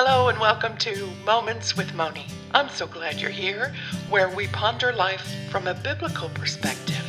Hello and welcome to Moments with Moni. I'm so glad you're here, where we ponder life from a biblical perspective,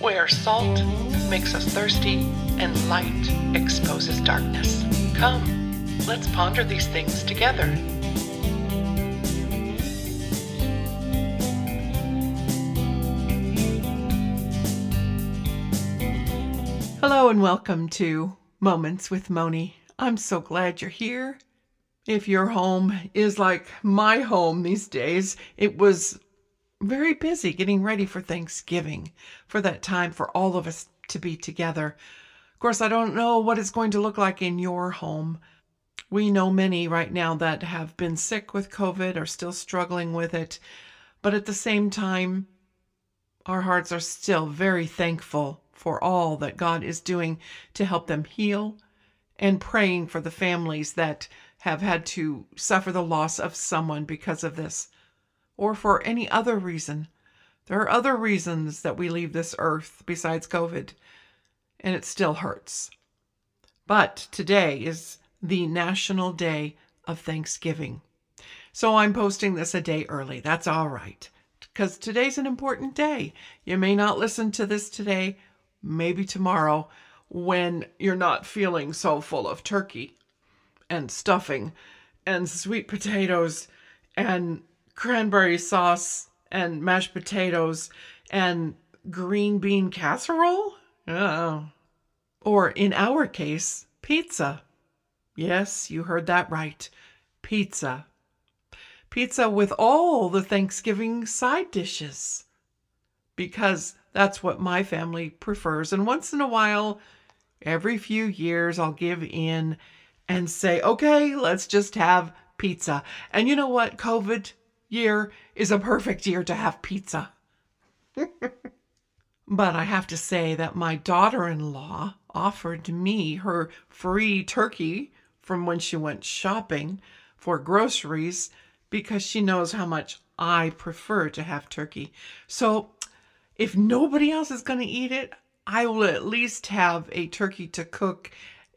where salt makes us thirsty and light exposes darkness. Come, let's ponder these things together. Hello and welcome to Moments with Moni. I'm so glad you're here. If your home is like my home these days, it was very busy getting ready for Thanksgiving, for that time for all of us to be together. Of course, I don't know what it's going to look like in your home. We know many right now that have been sick with COVID or still struggling with it, but at the same time, our hearts are still very thankful for all that God is doing to help them heal and praying for the families that have had to suffer the loss of someone because of this or for any other reason. There are other reasons that we leave this earth besides COVID, and it still hurts. But today is the National Day of Thanksgiving. So I'm posting this a day early. That's all right because today's an important day. You may not listen to this today, maybe tomorrow when you're not feeling so full of turkey and stuffing and sweet potatoes and cranberry sauce and mashed potatoes and green bean casserole. Oh. Or in our case, pizza. Yes, you heard that right. Pizza pizza with all the Thanksgiving side dishes because that's what my family prefers. And once in a while, every few years, I'll give in and say, okay, let's just have pizza. And you know what? COVID year is a perfect year to have pizza. but I have to say that my daughter in law offered me her free turkey from when she went shopping for groceries because she knows how much I prefer to have turkey. So if nobody else is going to eat it, I will at least have a turkey to cook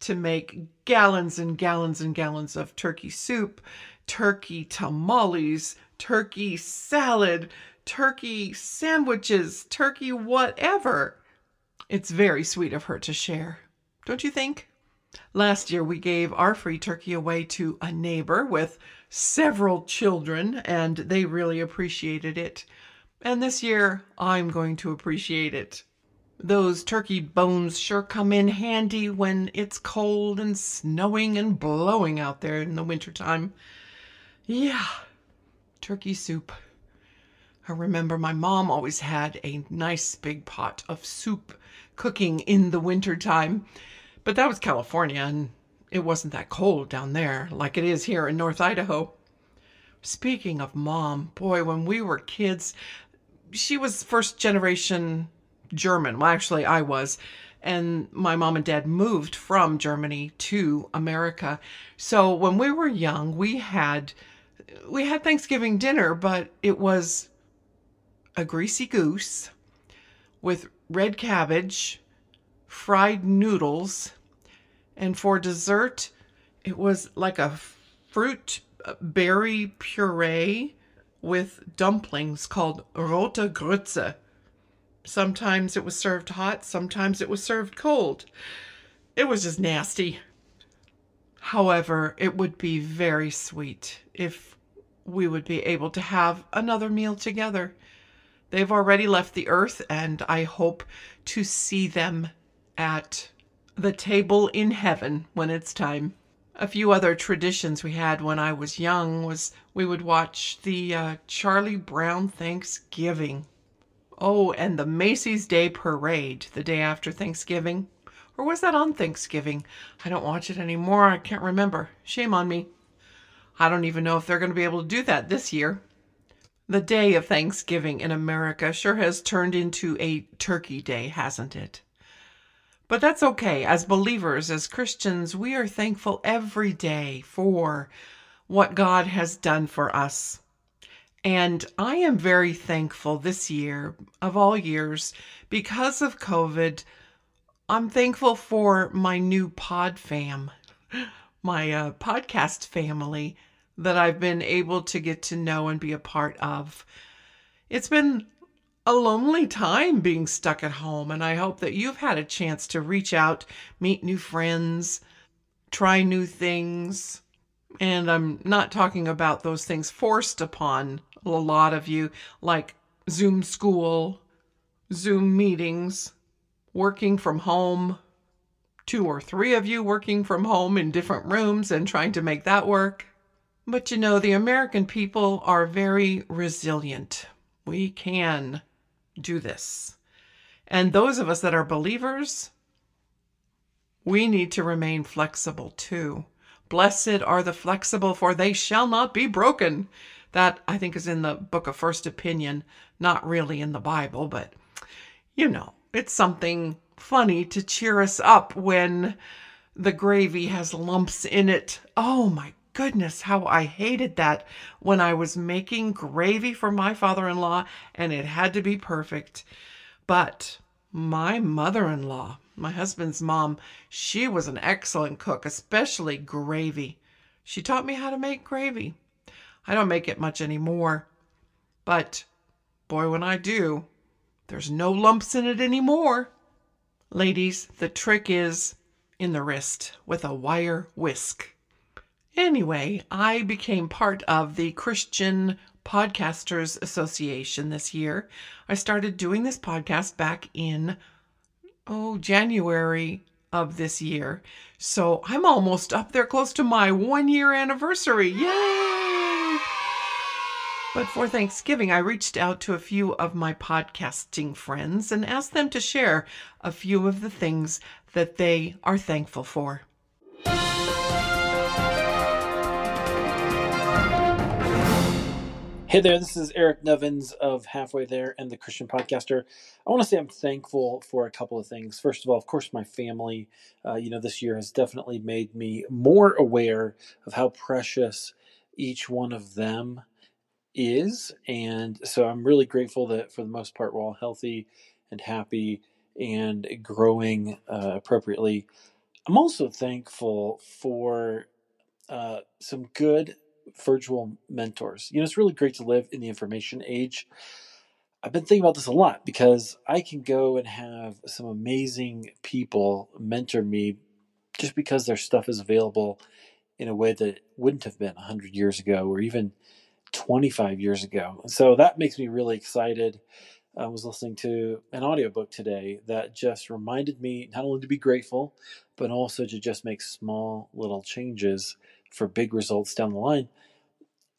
to make gallons and gallons and gallons of turkey soup, turkey tamales, turkey salad, turkey sandwiches, turkey whatever. It's very sweet of her to share, don't you think? Last year, we gave our free turkey away to a neighbor with several children, and they really appreciated it. And this year, I'm going to appreciate it. Those turkey bones sure come in handy when it's cold and snowing and blowing out there in the wintertime. Yeah, turkey soup. I remember my mom always had a nice big pot of soup cooking in the wintertime, but that was California and it wasn't that cold down there like it is here in North Idaho. Speaking of mom, boy, when we were kids, she was first generation German. Well, actually, I was. And my mom and dad moved from Germany to America. So when we were young, we had we had Thanksgiving dinner, but it was a greasy goose with red cabbage, fried noodles, and for dessert, it was like a fruit uh, berry puree with dumplings called rote Grütze. Sometimes it was served hot, sometimes it was served cold. It was just nasty. However, it would be very sweet if we would be able to have another meal together. They've already left the earth, and I hope to see them at the table in heaven when it's time. A few other traditions we had when I was young was we would watch the uh, Charlie Brown Thanksgiving. Oh, and the Macy's Day Parade the day after Thanksgiving. Or was that on Thanksgiving? I don't watch it anymore. I can't remember. Shame on me. I don't even know if they're going to be able to do that this year. The day of Thanksgiving in America sure has turned into a turkey day, hasn't it? But that's okay. As believers, as Christians, we are thankful every day for what God has done for us. And I am very thankful this year, of all years, because of COVID. I'm thankful for my new pod fam. my uh, podcast family that I've been able to get to know and be a part of. It's been a lonely time being stuck at home, and I hope that you've had a chance to reach out, meet new friends, try new things. And I'm not talking about those things forced upon a lot of you, like Zoom school, Zoom meetings, working from home, two or three of you working from home in different rooms and trying to make that work. But you know, the American people are very resilient. We can do this. And those of us that are believers, we need to remain flexible too. Blessed are the flexible, for they shall not be broken. That I think is in the book of First Opinion, not really in the Bible, but you know, it's something funny to cheer us up when the gravy has lumps in it. Oh my goodness, how I hated that when I was making gravy for my father in law and it had to be perfect. But my mother in law, my husband's mom, she was an excellent cook, especially gravy. She taught me how to make gravy. I don't make it much anymore. But boy, when I do, there's no lumps in it anymore. Ladies, the trick is in the wrist with a wire whisk. Anyway, I became part of the Christian Podcasters Association this year. I started doing this podcast back in oh, January of this year. So I'm almost up there close to my 1 year anniversary. Yay! But for Thanksgiving, I reached out to a few of my podcasting friends and asked them to share a few of the things that they are thankful for. Hey there, this is Eric Nevins of Halfway There and the Christian Podcaster. I want to say I'm thankful for a couple of things. First of all, of course, my family. Uh, you know, this year has definitely made me more aware of how precious each one of them is. And so I'm really grateful that for the most part, we're all healthy and happy and growing uh, appropriately. I'm also thankful for uh, some good virtual mentors. You know, it's really great to live in the information age. I've been thinking about this a lot because I can go and have some amazing people mentor me just because their stuff is available in a way that wouldn't have been 100 years ago or even 25 years ago. So that makes me really excited. I was listening to an audiobook today that just reminded me not only to be grateful, but also to just make small little changes for big results down the line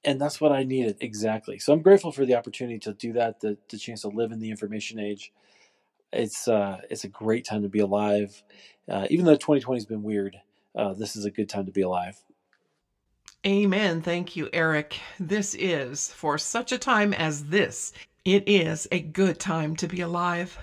and that's what I needed exactly. So I'm grateful for the opportunity to do that, the, the chance to live in the information age. It's uh, it's a great time to be alive. Uh, even though 2020 has been weird, uh, this is a good time to be alive. Amen. Thank you, Eric. This is for such a time as this. It is a good time to be alive.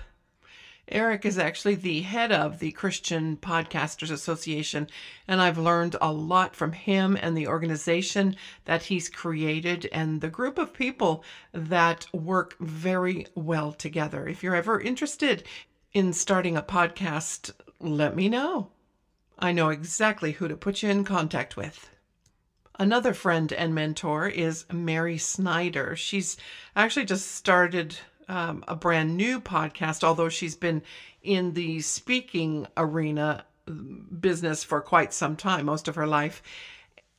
Eric is actually the head of the Christian Podcasters Association, and I've learned a lot from him and the organization that he's created and the group of people that work very well together. If you're ever interested in starting a podcast, let me know. I know exactly who to put you in contact with. Another friend and mentor is Mary Snyder. She's actually just started um, a brand new podcast, although she's been in the speaking arena business for quite some time, most of her life.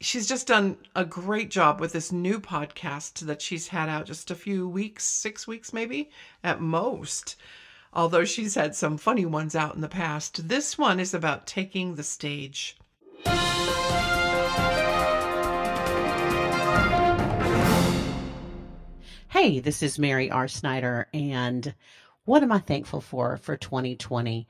She's just done a great job with this new podcast that she's had out just a few weeks, six weeks maybe at most. Although she's had some funny ones out in the past. This one is about taking the stage. Hey, this is Mary R. Snyder, and what am I thankful for for 2020?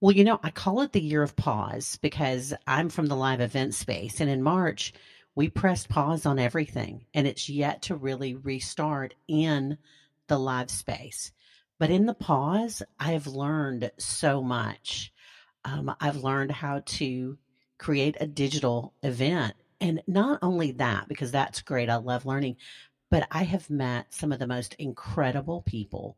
Well, you know, I call it the year of pause because I'm from the live event space, and in March, we pressed pause on everything, and it's yet to really restart in the live space. But in the pause, I have learned so much. Um, I've learned how to create a digital event. And not only that, because that's great, I love learning, but I have met some of the most incredible people.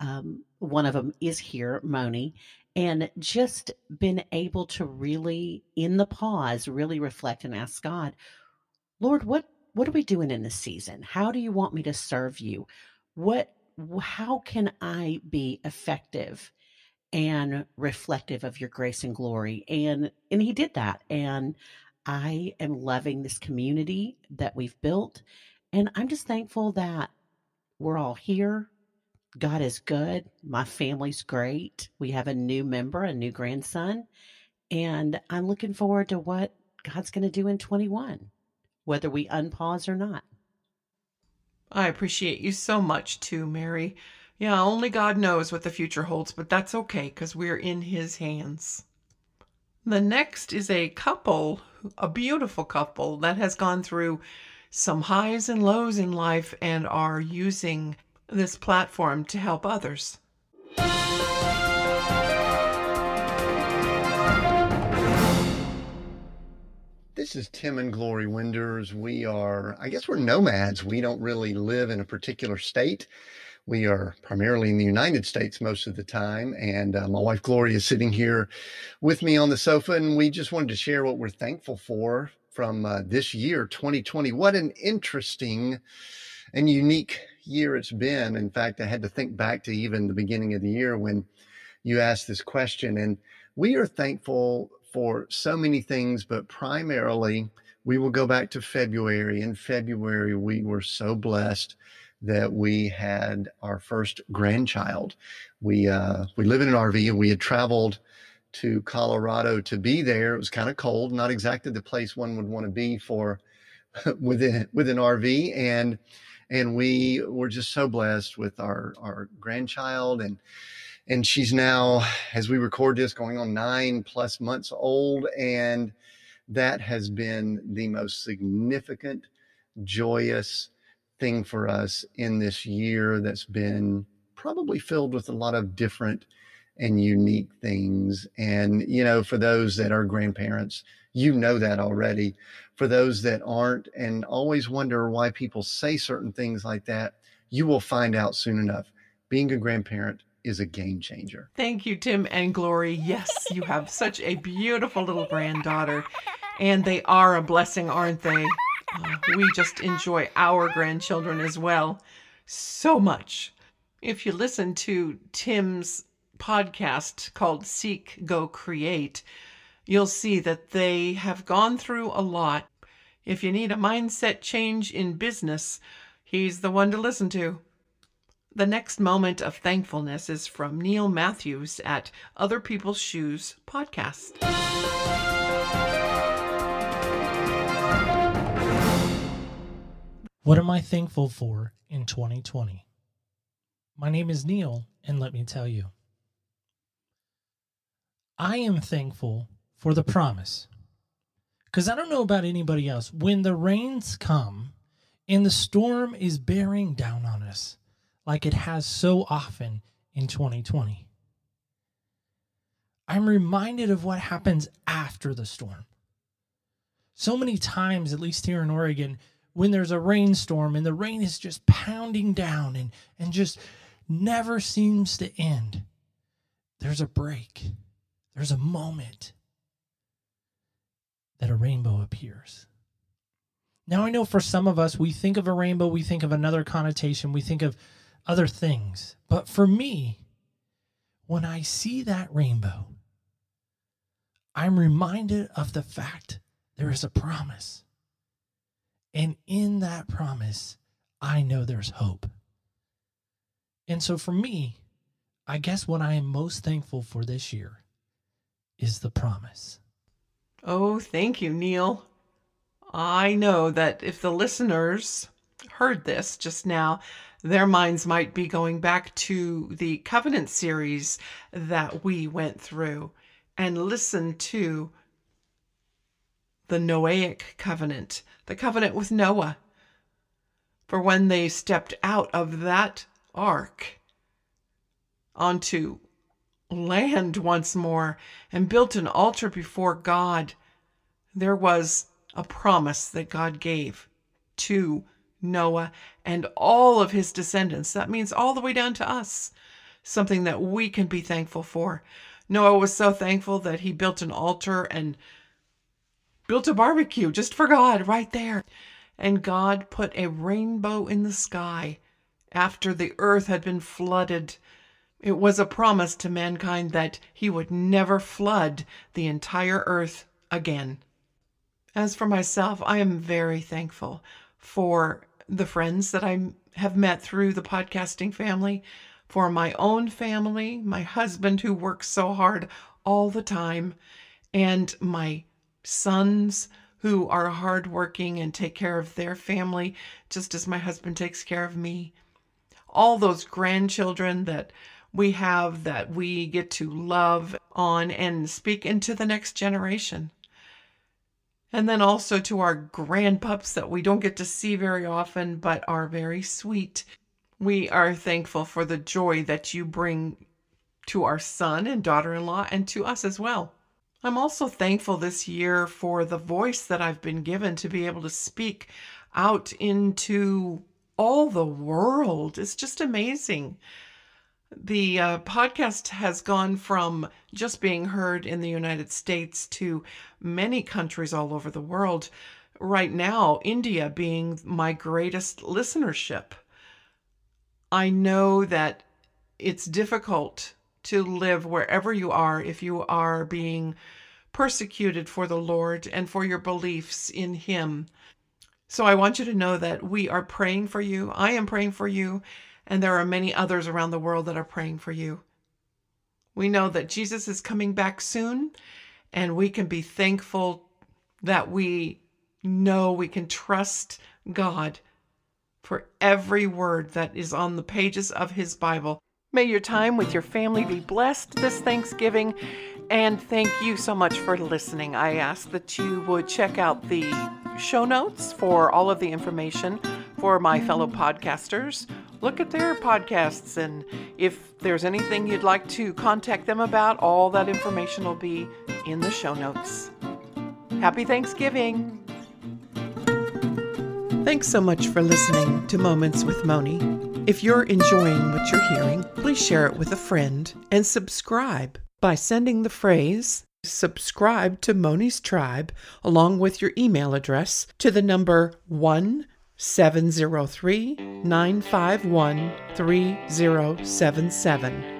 Um, one of them is here, Moni, and just been able to really, in the pause, really reflect and ask God, Lord, what what are we doing in this season? How do you want me to serve you? What how can I be effective and reflective of your grace and glory? And and he did that. And I am loving this community that we've built. And I'm just thankful that we're all here. God is good. My family's great. We have a new member, a new grandson. And I'm looking forward to what God's going to do in 21, whether we unpause or not. I appreciate you so much too, Mary. Yeah, only God knows what the future holds, but that's okay because we're in His hands. The next is a couple, a beautiful couple that has gone through some highs and lows in life and are using this platform to help others. This is Tim and Glory Winders. We are, I guess we're nomads. We don't really live in a particular state. We are primarily in the United States most of the time. And uh, my wife Gloria is sitting here with me on the sofa. And we just wanted to share what we're thankful for from uh, this year, 2020. What an interesting and unique year it's been. In fact, I had to think back to even the beginning of the year when you asked this question. And we are thankful for so many things, but primarily we will go back to February. In February, we were so blessed that we had our first grandchild. We uh, we live in an RV and we had traveled to Colorado to be there. It was kind of cold, not exactly the place one would want to be for within with an RV and and we were just so blessed with our our grandchild and and she's now, as we record this, going on nine plus months old. And that has been the most significant, joyous thing for us in this year that's been probably filled with a lot of different and unique things. And, you know, for those that are grandparents, you know that already. For those that aren't and always wonder why people say certain things like that, you will find out soon enough. Being a grandparent is a game changer. Thank you, Tim and Glory. Yes, you have such a beautiful little granddaughter, and they are a blessing, aren't they? Uh, we just enjoy our grandchildren as well so much. If you listen to Tim's podcast called Seek, Go, Create, you'll see that they have gone through a lot. If you need a mindset change in business, he's the one to listen to. The next moment of thankfulness is from Neil Matthews at Other People's Shoes podcast. What am I thankful for in 2020? My name is Neil, and let me tell you. I am thankful for the promise. Because I don't know about anybody else. When the rains come and the storm is bearing down on us, like it has so often in 2020. I'm reminded of what happens after the storm. So many times, at least here in Oregon, when there's a rainstorm and the rain is just pounding down and, and just never seems to end, there's a break, there's a moment that a rainbow appears. Now, I know for some of us, we think of a rainbow, we think of another connotation, we think of other things. But for me, when I see that rainbow, I'm reminded of the fact there is a promise. And in that promise, I know there's hope. And so for me, I guess what I am most thankful for this year is the promise. Oh, thank you, Neil. I know that if the listeners heard this just now, their minds might be going back to the covenant series that we went through and listen to the Noahic covenant, the covenant with Noah. For when they stepped out of that ark onto land once more and built an altar before God, there was a promise that God gave to Noah, and all of his descendants. That means all the way down to us, something that we can be thankful for. Noah was so thankful that he built an altar and built a barbecue just for God right there. And God put a rainbow in the sky after the earth had been flooded. It was a promise to mankind that he would never flood the entire earth again. As for myself, I am very thankful for the friends that I have met through the podcasting family, for my own family, my husband who works so hard all the time, and my sons who are hardworking and take care of their family just as my husband takes care of me. All those grandchildren that we have that we get to love on and speak into the next generation. And then also to our grandpups that we don't get to see very often but are very sweet. We are thankful for the joy that you bring to our son and daughter in law and to us as well. I'm also thankful this year for the voice that I've been given to be able to speak out into all the world. It's just amazing. The uh, podcast has gone from just being heard in the United States to many countries all over the world. Right now, India being my greatest listenership. I know that it's difficult to live wherever you are if you are being persecuted for the Lord and for your beliefs in Him. So I want you to know that we are praying for you. I am praying for you, and there are many others around the world that are praying for you. We know that Jesus is coming back soon, and we can be thankful that we know we can trust God for every word that is on the pages of His Bible. May your time with your family be blessed this Thanksgiving, and thank you so much for listening. I ask that you would check out the show notes for all of the information for my fellow podcasters. Look at their podcasts, and if there's anything you'd like to contact them about, all that information will be in the show notes. Happy Thanksgiving! Thanks so much for listening to Moments with Moni. If you're enjoying what you're hearing, please share it with a friend and subscribe by sending the phrase subscribe to Moni's Tribe along with your email address to the number 1703 951 3077.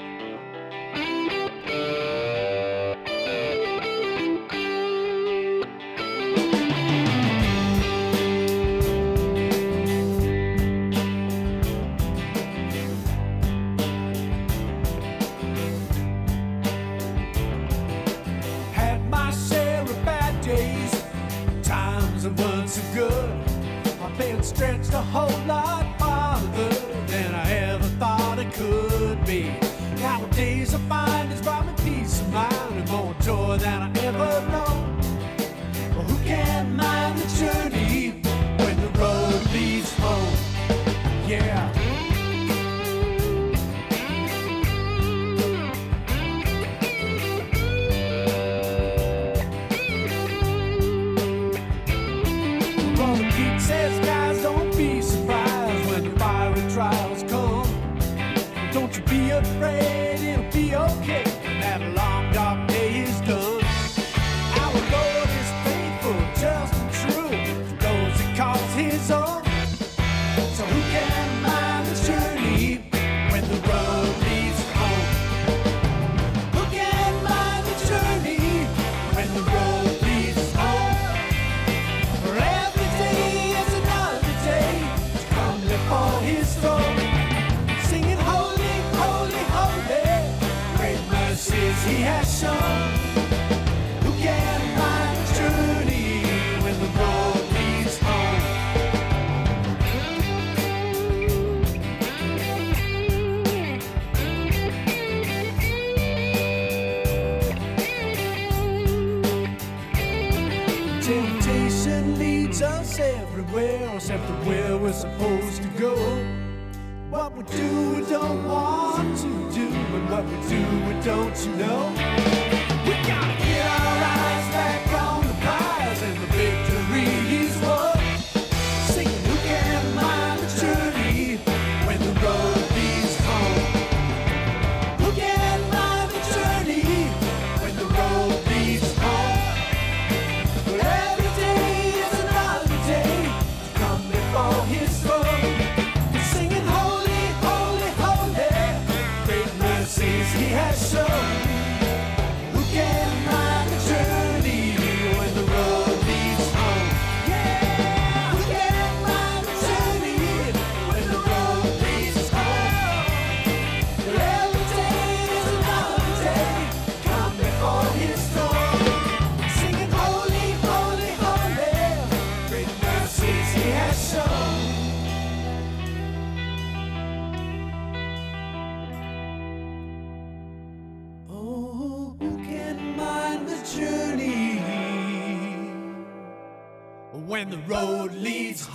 Do, we don't want to do, and what we do, we don't you know.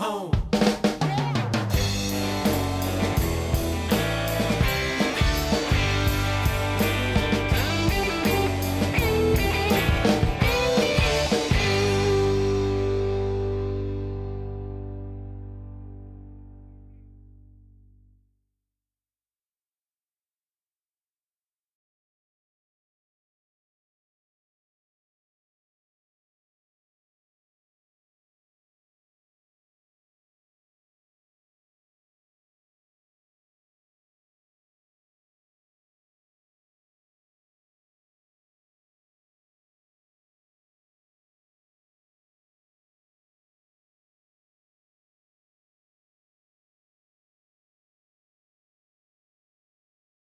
Home.